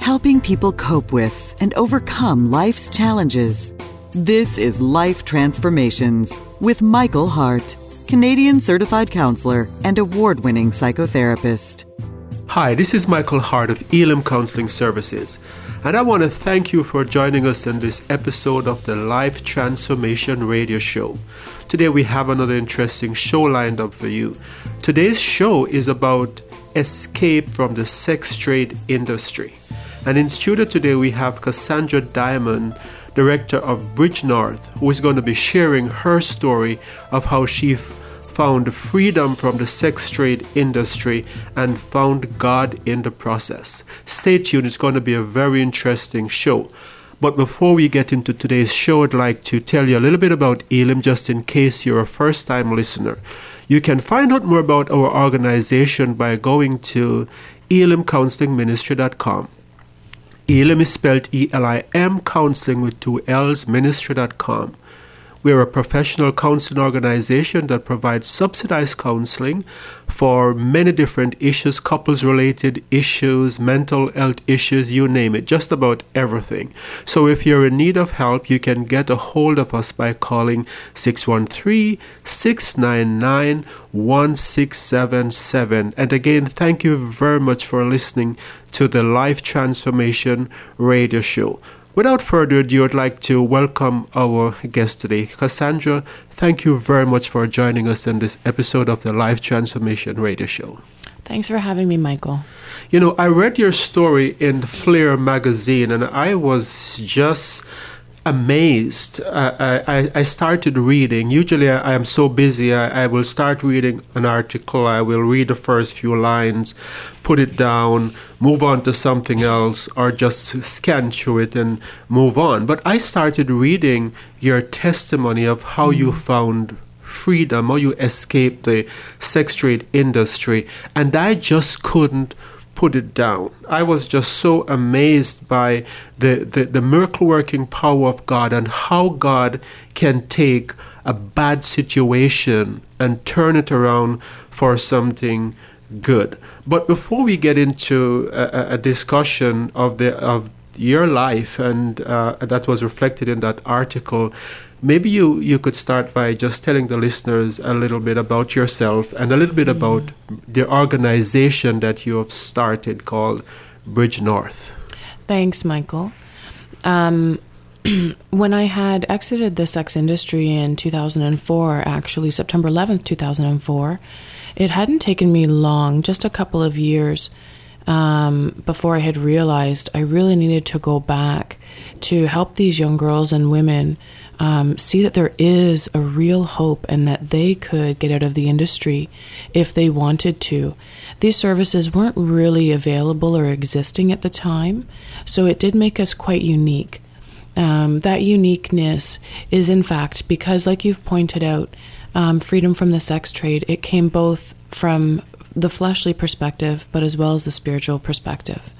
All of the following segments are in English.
helping people cope with and overcome life's challenges. This is Life Transformations with Michael Hart, Canadian certified counselor and award winning psychotherapist. Hi, this is Michael Hart of Elim Counseling Services, and I want to thank you for joining us in this episode of the Life Transformation Radio Show. Today we have another interesting show lined up for you. Today's show is about escape from the sex trade industry. And in studio today we have Cassandra Diamond, director of Bridge North, who is going to be sharing her story of how she found freedom from the sex trade industry and found God in the process. Stay tuned, it's going to be a very interesting show. But before we get into today's show, I'd like to tell you a little bit about Elim just in case you're a first time listener. You can find out more about our organization by going to elimcounselingministry.com. Elim is spelled E L I M, counseling with two L's, ministry.com. We're a professional counseling organization that provides subsidized counseling for many different issues, couples related issues, mental health issues, you name it, just about everything. So if you're in need of help, you can get a hold of us by calling 613 699 1677. And again, thank you very much for listening to the Life Transformation Radio Show. Without further ado, I'd like to welcome our guest today. Cassandra, thank you very much for joining us in this episode of the Life Transformation Radio Show. Thanks for having me, Michael. You know, I read your story in Flare magazine and I was just amazed. I, I, I started reading. Usually, I, I am so busy, I, I will start reading an article, I will read the first few lines, put it down, move on to something else, or just scan through it and move on. But I started reading your testimony of how mm. you found freedom, how you escaped the sex trade industry, and I just couldn't put it down. I was just so amazed by the, the, the miracle working power of God and how God can take a bad situation and turn it around for something good. But before we get into a, a discussion of the of your life and uh, that was reflected in that article, maybe you, you could start by just telling the listeners a little bit about yourself and a little bit about the organization that you have started called Bridge North. Thanks, Michael. Um, when I had exited the sex industry in 2004, actually September 11th, 2004, it hadn't taken me long, just a couple of years, um, before I had realized I really needed to go back to help these young girls and women um, see that there is a real hope and that they could get out of the industry if they wanted to. These services weren't really available or existing at the time, so it did make us quite unique. Um, that uniqueness is, in fact, because, like you've pointed out, um, freedom from the sex trade, it came both from the fleshly perspective, but as well as the spiritual perspective.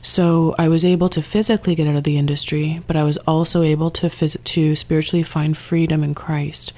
So I was able to physically get out of the industry, but I was also able to phys- to spiritually find freedom in Christ.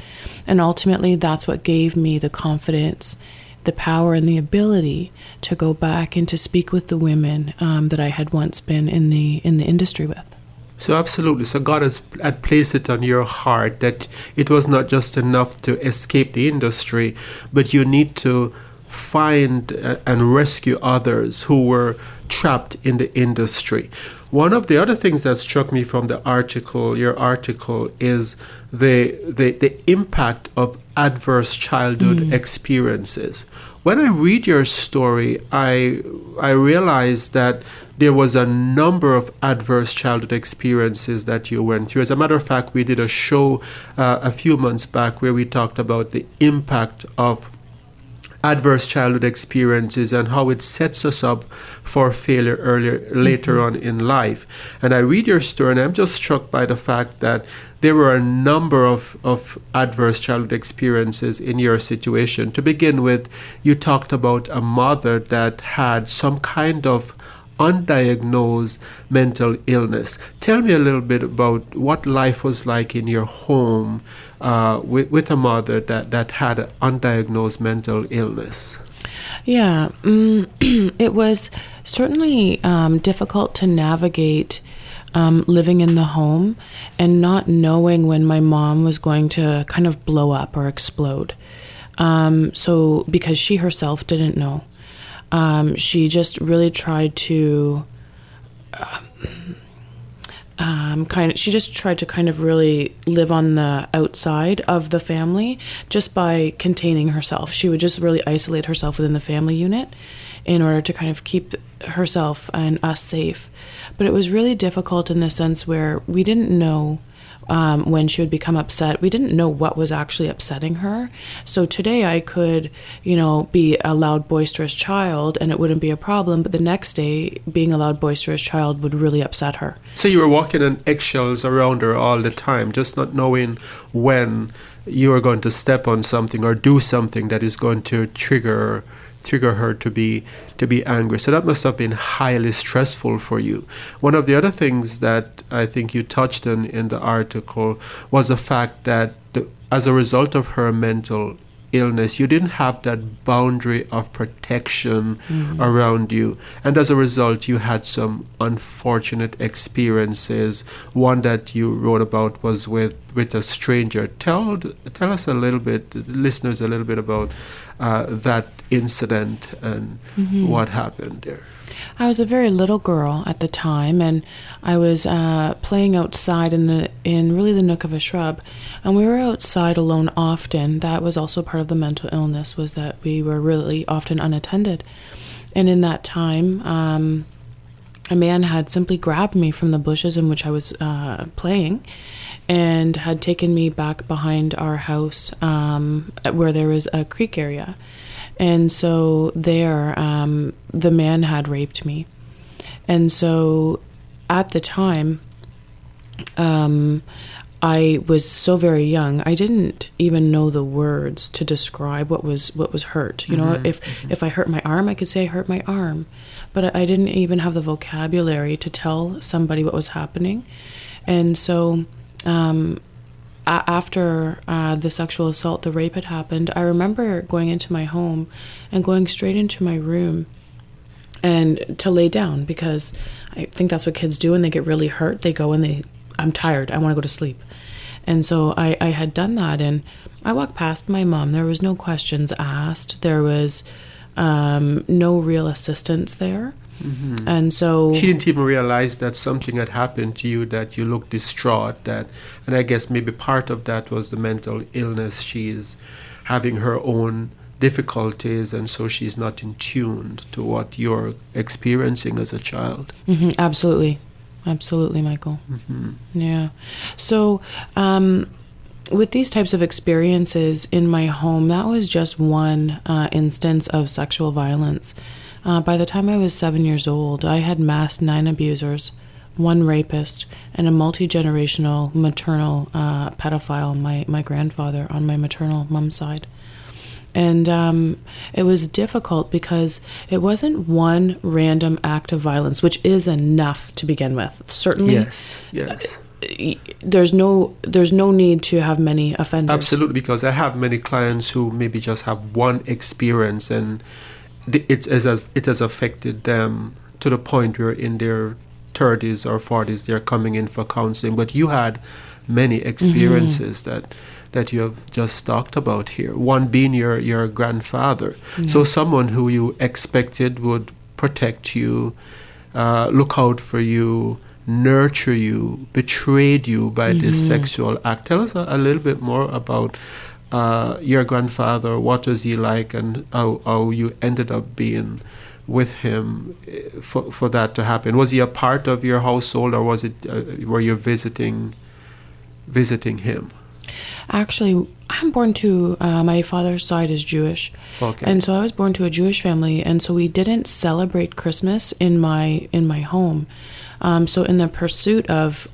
And ultimately, that's what gave me the confidence, the power, and the ability to go back and to speak with the women um, that I had once been in the in the industry with. So absolutely. So God has had placed it on your heart that it was not just enough to escape the industry, but you need to find and rescue others who were trapped in the industry. One of the other things that struck me from the article, your article, is the the, the impact of adverse childhood mm. experiences. When I read your story, I I realized that there was a number of adverse childhood experiences that you went through. As a matter of fact, we did a show uh, a few months back where we talked about the impact of adverse childhood experiences and how it sets us up for failure earlier later mm-hmm. on in life. And I read your story and I'm just struck by the fact that there were a number of, of adverse childhood experiences in your situation. To begin with, you talked about a mother that had some kind of undiagnosed mental illness. Tell me a little bit about what life was like in your home uh, with, with a mother that, that had an undiagnosed mental illness. Yeah, mm, it was certainly um, difficult to navigate um, living in the home and not knowing when my mom was going to kind of blow up or explode. Um, so, because she herself didn't know, um, she just really tried to. Um, kind of, she just tried to kind of really live on the outside of the family just by containing herself. She would just really isolate herself within the family unit in order to kind of keep herself and us safe. But it was really difficult in the sense where we didn't know um, when she would become upset. We didn't know what was actually upsetting her. So today I could, you know, be a loud, boisterous child and it wouldn't be a problem. But the next day, being a loud, boisterous child would really upset her. So you were walking on eggshells around her all the time, just not knowing when you are going to step on something or do something that is going to trigger trigger her to be to be angry. So that must have been highly stressful for you. One of the other things that I think you touched on in the article was the fact that the, as a result of her mental illness, you didn't have that boundary of protection mm-hmm. around you. And as a result, you had some unfortunate experiences. One that you wrote about was with, with a stranger. Tell, tell us a little bit, listeners, a little bit about uh, that incident and mm-hmm. what happened there. I was a very little girl at the time, and I was uh, playing outside in the in really the nook of a shrub, and we were outside alone often. That was also part of the mental illness was that we were really often unattended, and in that time, um, a man had simply grabbed me from the bushes in which I was uh, playing, and had taken me back behind our house um, where there was a creek area and so there, um, the man had raped me. And so at the time, um, I was so very young. I didn't even know the words to describe what was what was hurt. You know, mm-hmm. if mm-hmm. if I hurt my arm, I could say I hurt my arm, but I didn't even have the vocabulary to tell somebody what was happening. And so, um, after uh, the sexual assault, the rape had happened, I remember going into my home and going straight into my room and to lay down because I think that's what kids do when they get really hurt. They go and they, I'm tired, I want to go to sleep. And so I, I had done that and I walked past my mom. There was no questions asked, there was um, no real assistance there. Mm-hmm. And so she didn't even realize that something had happened to you, that you looked distraught. That, and I guess maybe part of that was the mental illness. She's having her own difficulties, and so she's not in tune to what you're experiencing as a child. Mm-hmm. Absolutely, absolutely, Michael. Mm-hmm. Yeah. So. Um, with these types of experiences in my home, that was just one uh, instance of sexual violence. Uh, by the time I was seven years old, I had massed nine abusers, one rapist, and a multi generational maternal uh, pedophile, my, my grandfather on my maternal mom's side. And um, it was difficult because it wasn't one random act of violence, which is enough to begin with. Certainly, yes, yes. Uh, there's no there's no need to have many offenders. Absolutely, because I have many clients who maybe just have one experience and it has it has affected them to the point where in their 30s or 40s they're coming in for counseling. But you had many experiences mm-hmm. that that you have just talked about here. One being your your grandfather, mm-hmm. so someone who you expected would protect you, uh, look out for you, nurture you, betrayed you by mm-hmm. this sexual act. Tell us a, a little bit more about uh, your grandfather, what was he like, and how, how you ended up being with him uh, for, for that to happen. Was he a part of your household, or was it uh, were you visiting visiting him? Actually, I'm born to uh, my father's side is Jewish, okay. and so I was born to a Jewish family, and so we didn't celebrate Christmas in my in my home. Um, so in the pursuit of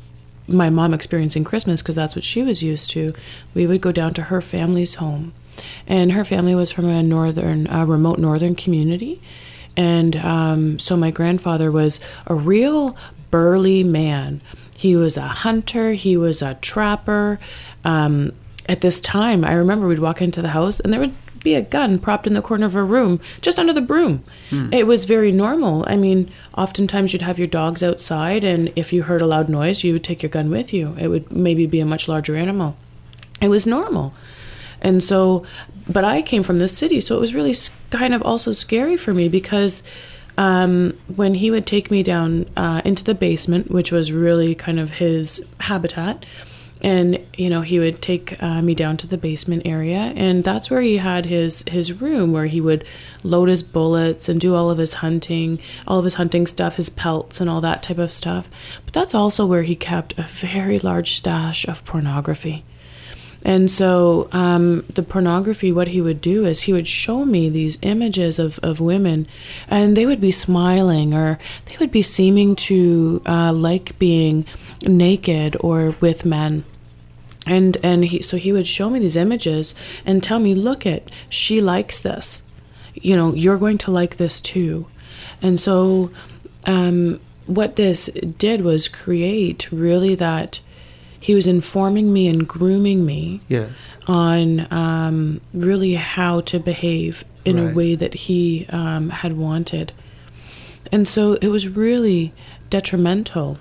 my mom experiencing Christmas because that's what she was used to, we would go down to her family's home. And her family was from a northern, a remote northern community. And um, so my grandfather was a real burly man. He was a hunter, he was a trapper. Um, at this time, I remember we'd walk into the house and there would be a gun propped in the corner of a room, just under the broom. It was very normal. I mean, oftentimes you'd have your dogs outside, and if you heard a loud noise, you would take your gun with you. It would maybe be a much larger animal. It was normal. And so, but I came from the city, so it was really kind of also scary for me because um, when he would take me down uh, into the basement, which was really kind of his habitat, and you know he would take uh, me down to the basement area, and that's where he had his his room where he would load his bullets and do all of his hunting, all of his hunting stuff, his pelts and all that type of stuff. But that's also where he kept a very large stash of pornography. And so um, the pornography, what he would do is he would show me these images of, of women, and they would be smiling or they would be seeming to uh, like being naked or with men. And and he so he would show me these images and tell me, look it, she likes this. You know, you're going to like this too. And so um, what this did was create really that he was informing me and grooming me Yes. on um, really how to behave in Right. a way that he um, had wanted. And so it was really detrimental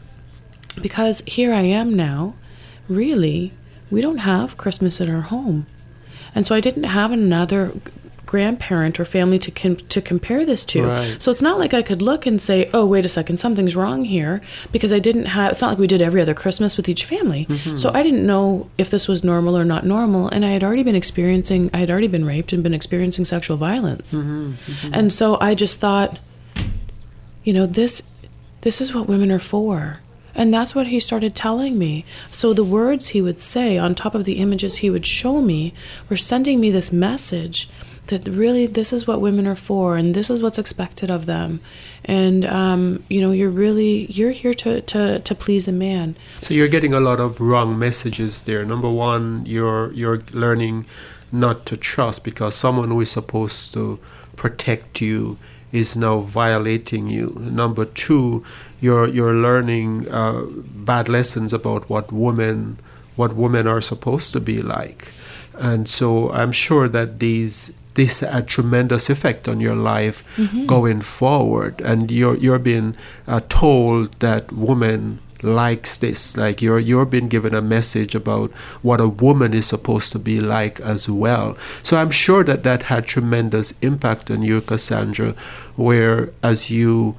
because here I am now, really, we don't have Christmas at our home. And so I didn't have another grandparent or family to com- to compare this to. Right. So it's not like I could look and say, "Oh, wait a second, something's wrong here," because I didn't have. It's not like we did every other Christmas with each family. Mm-hmm. So I didn't know if this was normal or not normal, and I had already been experiencing. I had already been raped and been experiencing sexual violence, mm-hmm. Mm-hmm. and so I just thought, you know, this this is what women are for. And that's what he started telling me. So the words he would say on top of the images he would show me were sending me this message that really this is what women are for and this is what's expected of them. And um, you know, you're really you're here to, to, to please a man. So you're getting a lot of wrong messages there. Number one, you're you're learning not to trust because someone who is supposed to protect you is now violating you. Number two, you're you're learning uh, bad lessons about what women what women are supposed to be like, and so I'm sure that these this had tremendous effect on your life going forward, and you're you're being uh, told that women likes this. Like you're you're being given a message about what a woman is supposed to be like as well. So i'm sure that that had tremendous impact on you cassandra where as you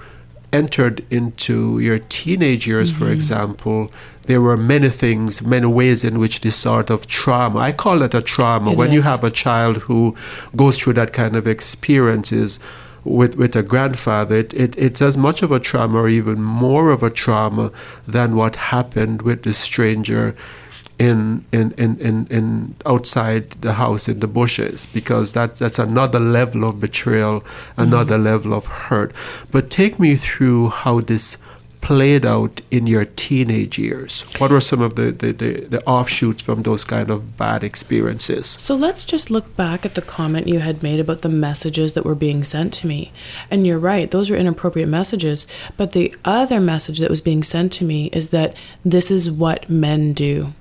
entered into your teenage years for mm-hmm. example there were many things many ways in which this sort of trauma i call it a trauma It when you have a child who goes through that kind of experiences with, with a grandfather, it, it, it's as much of a trauma or even more of a trauma than what happened with the stranger in, in, in, in, in outside the house in the bushes because that, that's another level of betrayal, mm-hmm. another level of hurt. But take me through how this played out in your teenage years. What were some of the, the, the, the offshoots from those kind of bad experiences? So let's just look back at the comment you had made about the messages that were being sent to me. And you're right, those were inappropriate messages. But the other message that was being sent to me is that this is what men do.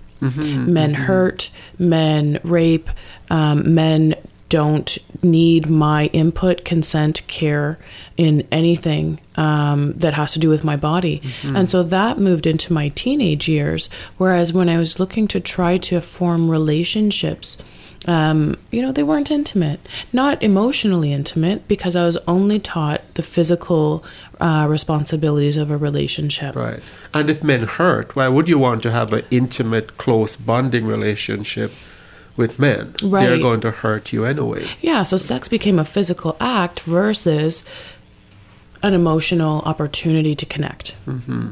men hurt, men rape, um, men don't need my input, consent, care in anything um, that has to do with my body. And so that moved into my teenage years. Whereas when I was looking to try to form relationships, um, you know, they weren't intimate, not emotionally intimate, because I was only taught the physical uh, responsibilities of a relationship. Right. And if men hurt, why would you want to have an intimate, close bonding relationship with men? They're going to hurt you anyway. Yeah, so sex became a physical act versus an emotional opportunity to connect. Mm-hmm.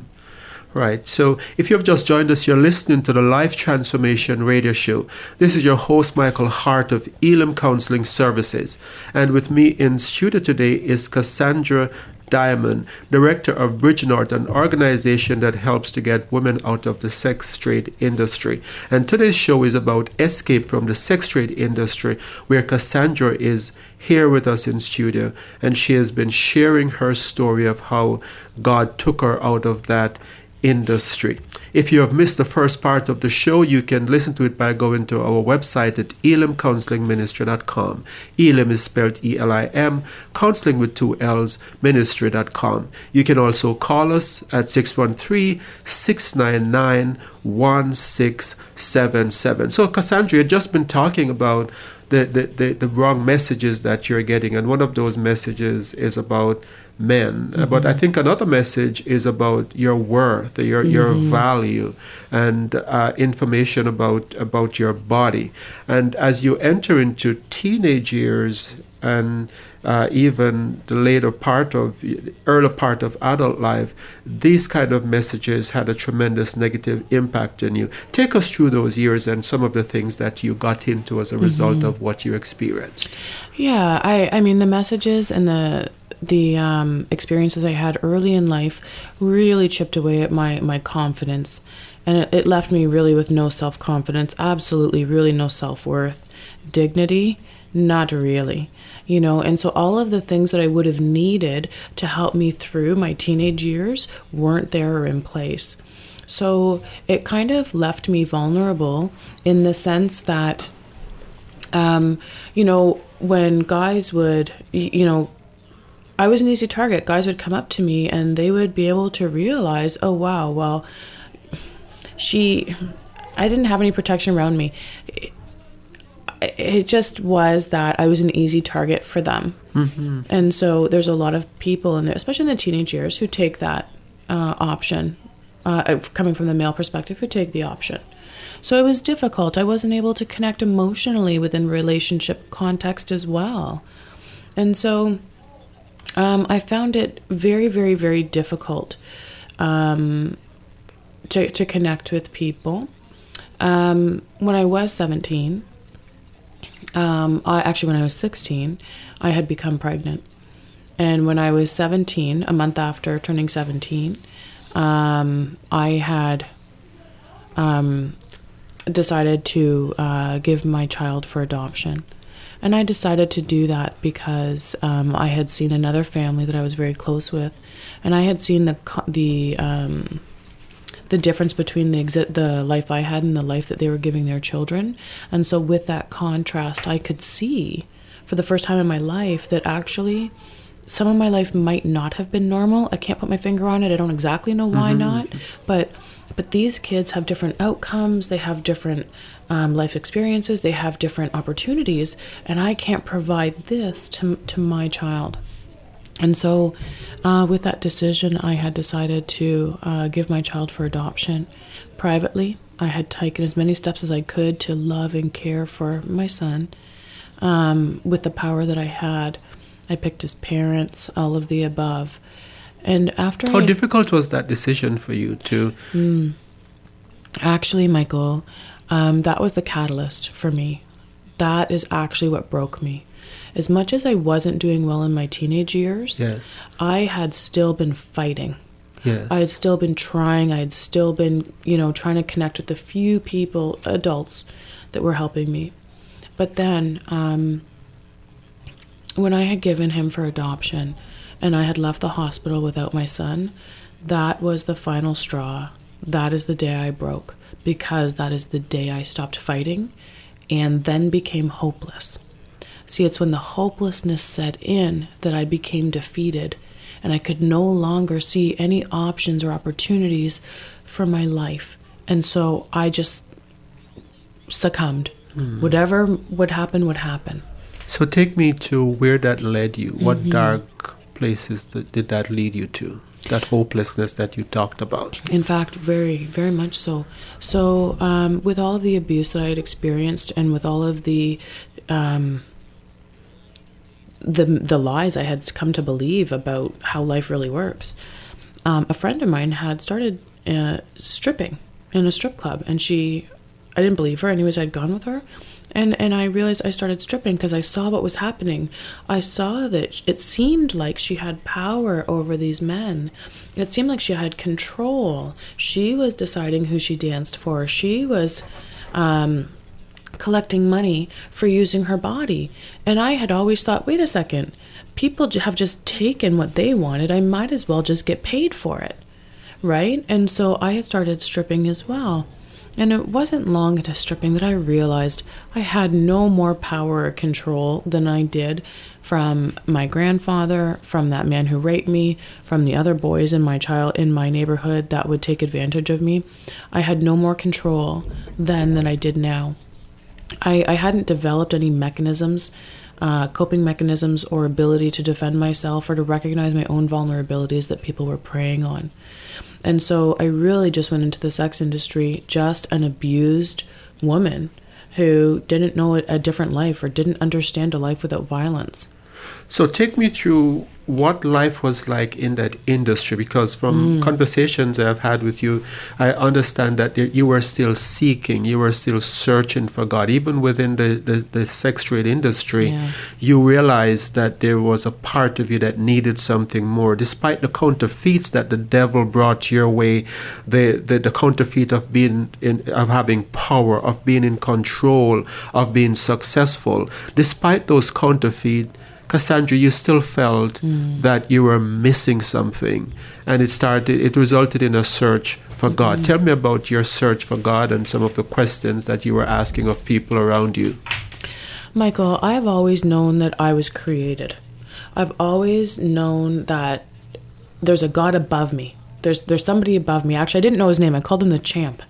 Right. So if you've just joined us, you're listening to the Life Transformation Radio Show. This is your host, Michael Hart of Elim Counseling Services. And with me in studio today is Cassandra Diamond, Director of Bridgenorth, an organization that helps to get women out of the sex trade industry. And today's show is about escape from the sex trade industry, where Cassandra is here with us in studio, and she has been sharing her story of how God took her out of that industry. If you have missed the first part of the show, you can listen to it by going to our website at elimcounselingministry.com. Elim is spelled E L I M, counseling with two L's, ministry.com. You can also call us at 613 699 1677. So, Cassandra, you've just been talking about the, the, the, the wrong messages that you're getting, and one of those messages is about men. Mm-hmm. But I think another message is about your worth, your mm-hmm. your value, and uh, information about about your body. And as you enter into teenage years and uh, even the later part of early part of adult life, these kind of messages had a tremendous negative impact on you. Take us through those years and some of the things that you got into as a result mm-hmm. of what you experienced. Yeah, I I mean the messages and the the um, experiences I had early in life really chipped away at my, my confidence. And it, it left me really with no self confidence, absolutely, really no self worth. Dignity, not really. You know, and so all of the things that I would have needed to help me through my teenage years weren't there or in place. So it kind of left me vulnerable in the sense that, um, you know, when guys would, you know, I was an easy target. Guys would come up to me and they would be able to realize, oh, wow, well, she, I didn't have any protection around me. It, just was that I was an easy target for them. Mm-hmm. And so there's a lot of people in there, especially in the teenage years, who take that uh, option, uh, coming from the male perspective, who take the option. So it was difficult. I wasn't able to connect emotionally within relationship context as well. And so um, I found it very, very, very difficult um, to, to connect with people. Um, when I was 17, um, I, actually, when I was 16, I had become pregnant. And when I was 17, a month after turning 17, um, I had um, decided to uh, give my child for adoption. And I decided to do that because um, I had seen another family that I was very close with, and I had seen the the um, the difference between the exi- the life I had and the life that they were giving their children. And so, with that contrast, I could see for the first time in my life that actually some of my life might not have been normal. I can't put my finger on it. I don't exactly know why mm-hmm. not, but but these kids have different outcomes. They have different um, life experiences, they have different opportunities, and I can't provide this to, to my child. And so, uh, with that decision, I had decided to uh, give my child for adoption privately. I had taken as many steps as I could to love and care for my son um, with the power that I had. I picked his parents, all of the above. And after How I, difficult was that decision for you to? Mm, actually, Michael, um, that was the catalyst for me. That is actually what broke me. As much as I wasn't doing well in my teenage years, yes. I had still been fighting. Yes. I had still been trying. I had still been, you know, trying to connect with the few people, adults, that were helping me. But then, um, when I had given him for adoption and I had left the hospital without my son, that was the final straw. That is the day I broke because that is the day I stopped fighting and then became hopeless. See, it's when the hopelessness set in that I became defeated and I could no longer see any options or opportunities for my life. And so I just succumbed. Mm. Whatever would happen, would happen. So take me to where that led you. What mm-hmm. dark places did that lead you to? that hopelessness that you talked about. In fact, very, very much so. So, um, with all of the abuse that I had experienced, and with all of the um, the the lies I had come to believe about how life really works, um, a friend of mine had started uh, stripping in a strip club, and she, I didn't believe her. Anyways, I'd gone with her, and and I realized I started stripping because I saw what was happening. I saw that it seemed like she had power over these men. It seemed like she had control. She was deciding who she danced for. She was um, collecting money for using her body. And I had always thought, wait a second, people have just taken what they wanted. I might as well just get paid for it right? And so I had started stripping as well. And it wasn't long into stripping that I realized I had no more power or control than I did from my grandfather, from that man who raped me, from the other boys in my child in my neighborhood that would take advantage of me. I had no more control then than I did now. I, I hadn't developed any mechanisms, uh, coping mechanisms, or ability to defend myself or to recognize my own vulnerabilities that people were preying on. And so I really just went into the sex industry just an abused woman who didn't know a different life or didn't understand a life without violence. So take me through what life was like in that industry because from mm. conversations I've had with you, I understand that you were still seeking, you were still searching for God. Even within the, the, the sex trade industry, yeah. you realized that there was a part of you that needed something more. Despite the counterfeits that the devil brought your way, the, the, the counterfeit of being in, of having power, of being in control, of being successful, despite those counterfeits, Cassandra, you still felt mm. that you were missing something, and it started. It resulted in a search for mm-hmm. God. Tell me about your search for God and some of the questions that you were asking of people around you. Michael, I've always known that I was created. I've always known that there's a God above me. There's there's somebody above me. Actually, I didn't know his name. I called him the champ.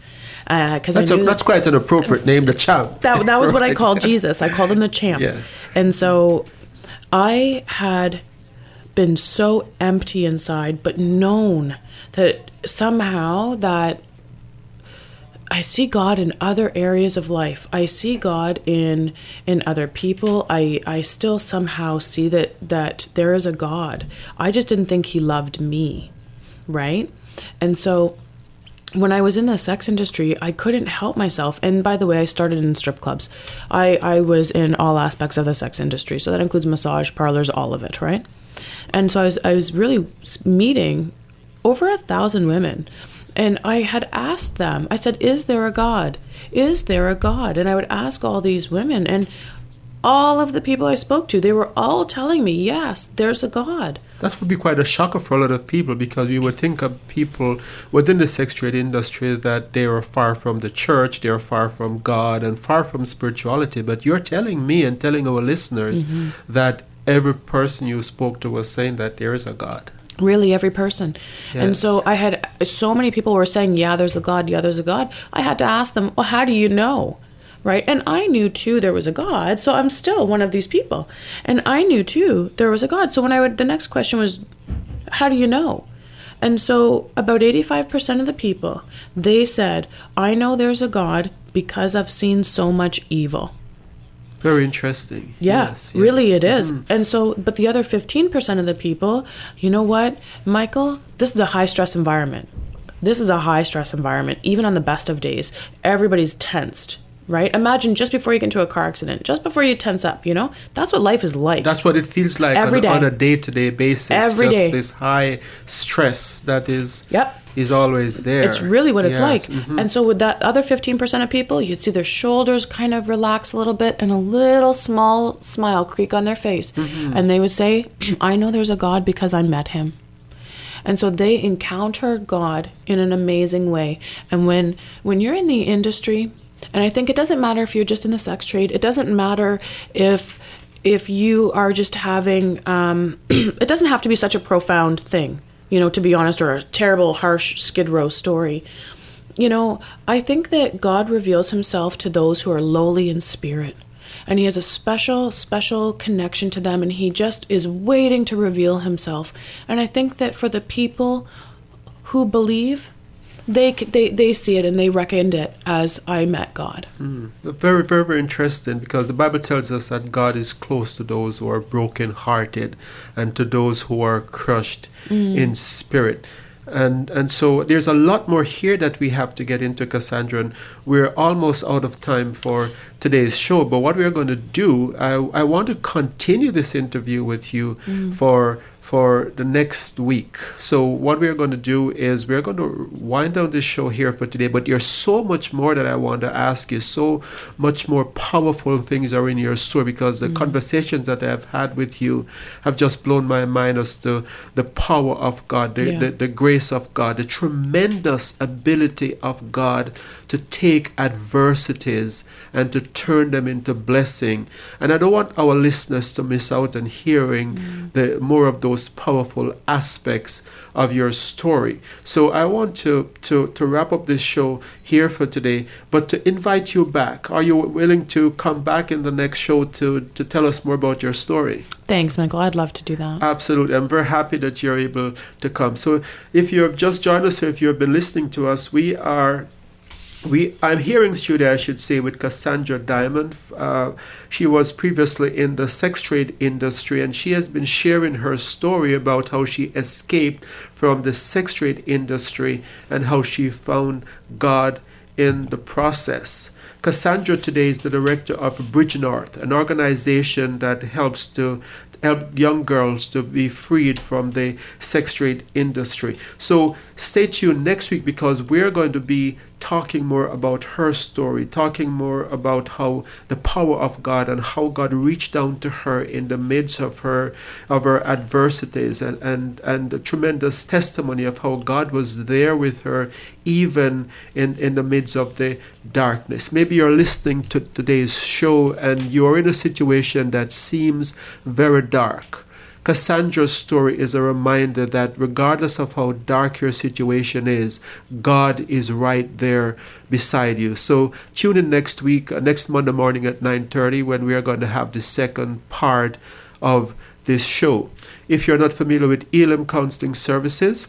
Because uh, that's, that's quite an appropriate name, the champ. That, that was right. what I called Jesus. I called him the champ. Yes. And so I had been so empty inside, but known that somehow that I see God in other areas of life. I see God in in other people. I I still somehow see that that there is a God. I just didn't think he loved me, right? And so when I was in the sex industry, I couldn't help myself. And by the way, I started in strip clubs. I, I was in all aspects of the sex industry. So that includes massage parlors, all of it, right? And so I was, I was really meeting over a thousand women. And I had asked them, I said, Is there a God? Is there a God? And I would ask all these women, and all of the people I spoke to, they were all telling me, Yes, there's a God that would be quite a shocker for a lot of people because you would think of people within the sex trade industry that they are far from the church, they are far from God, and far from spirituality. But you're telling me and telling our listeners mm-hmm. that every person you spoke to was saying that there is a God. Really, every person. Yes. And so I had so many people were saying, Yeah, there's a God, yeah, there's a God. I had to ask them, Well, how do you know? Right? And I knew too there was a God, so I'm still one of these people. And I knew too there was a God. So when I would, the next question was, how do you know? And so about 85% of the people, they said, I know there's a God because I've seen so much evil. Very interesting. Yeah, yes, really yes. it is. Mm. And so, but the other 15% of the people, you know what, Michael? This is a high stress environment. This is a high stress environment. Even on the best of days, everybody's tensed right? Imagine just before you get into a car accident, just before you tense up, you know? That's what life is like. That's what it feels like Every on, day. on a day-to-day basis. Every just day. this high stress that is Yep. is always there. It's really what it's yes. like. Mm-hmm. And so with that other 15% of people, you'd see their shoulders kind of relax a little bit and a little small smile creak on their face. Mm-hmm. And they would say, "I know there's a God because I met him." And so they encounter God in an amazing way. And when when you're in the industry, and I think it doesn't matter if you're just in the sex trade. It doesn't matter if if you are just having. Um, it doesn't have to be such a profound thing, you know, to be honest, or a terrible, harsh Skid Row story. You know, I think that God reveals Himself to those who are lowly in spirit. And he has a special, special connection to them, and he just is waiting to reveal himself. And I think that for the people who believe, they they they see it and they reckon it as I met God. Mm. Very very very interesting because the Bible tells us that God is close to those who are broken-hearted and to those who are crushed mm. in spirit. And and so there's a lot more here that we have to get into, Cassandra. And we're almost out of time for today's show. But what we're going to do, I, I want to continue this interview with you mm. for for the next week. So, what we're going to do is we're going to wind down this show here for today. But there's so much more that I want to ask you. So much more powerful things are in your story because the mm-hmm. conversations that I've had with you have just blown my mind as to the power of God, the, yeah. the, the grace of God, the tremendous ability of God to take adversities and to turn them into blessing. And I don't want our listeners to miss out on hearing mm. the more of those powerful aspects of your story. So I want to, to, to wrap up this show here for today, but to invite you back. Are you willing to come back in the next show to, to tell us more about your story? Thanks, Michael. I'd love to do that. Absolutely. I'm very happy that you're able to come. So if you have just joined us or if you have been listening to us, we are we I'm hearing in studio, I should say, with Cassandra Diamond. Uh, she was previously in the sex trade industry, and she has been sharing her story about how she escaped from the sex trade industry and how she found God in the process. Cassandra today is the director of Bridge North, an organization that helps to help young girls to be freed from the sex trade industry. So stay tuned next week because we're going to be talking more about her story, talking more about how the power of God and how God reached down to her in the midst of her of her adversities and, and, and the tremendous testimony of how God was there with her even in, in the midst of the darkness. Maybe you're listening to today's show and you're in a situation that seems very dark Cassandra's story is a reminder that regardless of how dark your situation is, God is right there beside you. So tune in next week, uh, next Monday morning at 9:30 when we are going to have the second part of this show. If you're not familiar with Elim Counseling Services,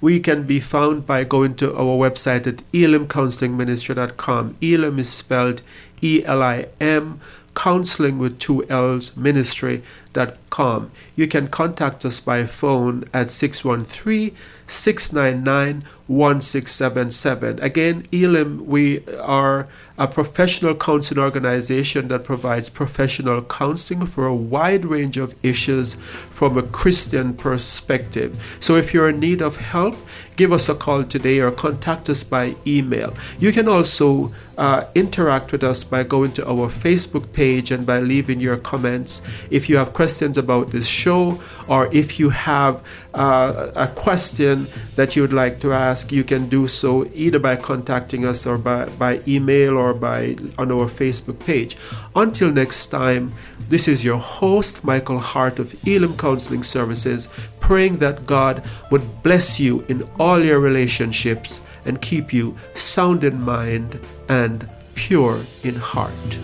we can be found by going to our website at elimcounselingministry.com. Elim is spelled E L I M counseling with two L's ministry.com. You can contact us by phone at 613 699 1677. Again, Elim, we are a professional counseling organization that provides professional counseling for a wide range of issues from a Christian perspective. So if you're in need of help, give us a call today or contact us by email. You can also uh, interact with us by going to our Facebook page and by leaving your comments. If you have questions about this show or if you have uh, a question that you would like to ask, you can do so either by contacting us or by, by email or by on our Facebook page. Until next time, this is your host, Michael Hart of Elim Counseling Services, praying that God would bless you in all your relationships and keep you sound in mind and pure in heart.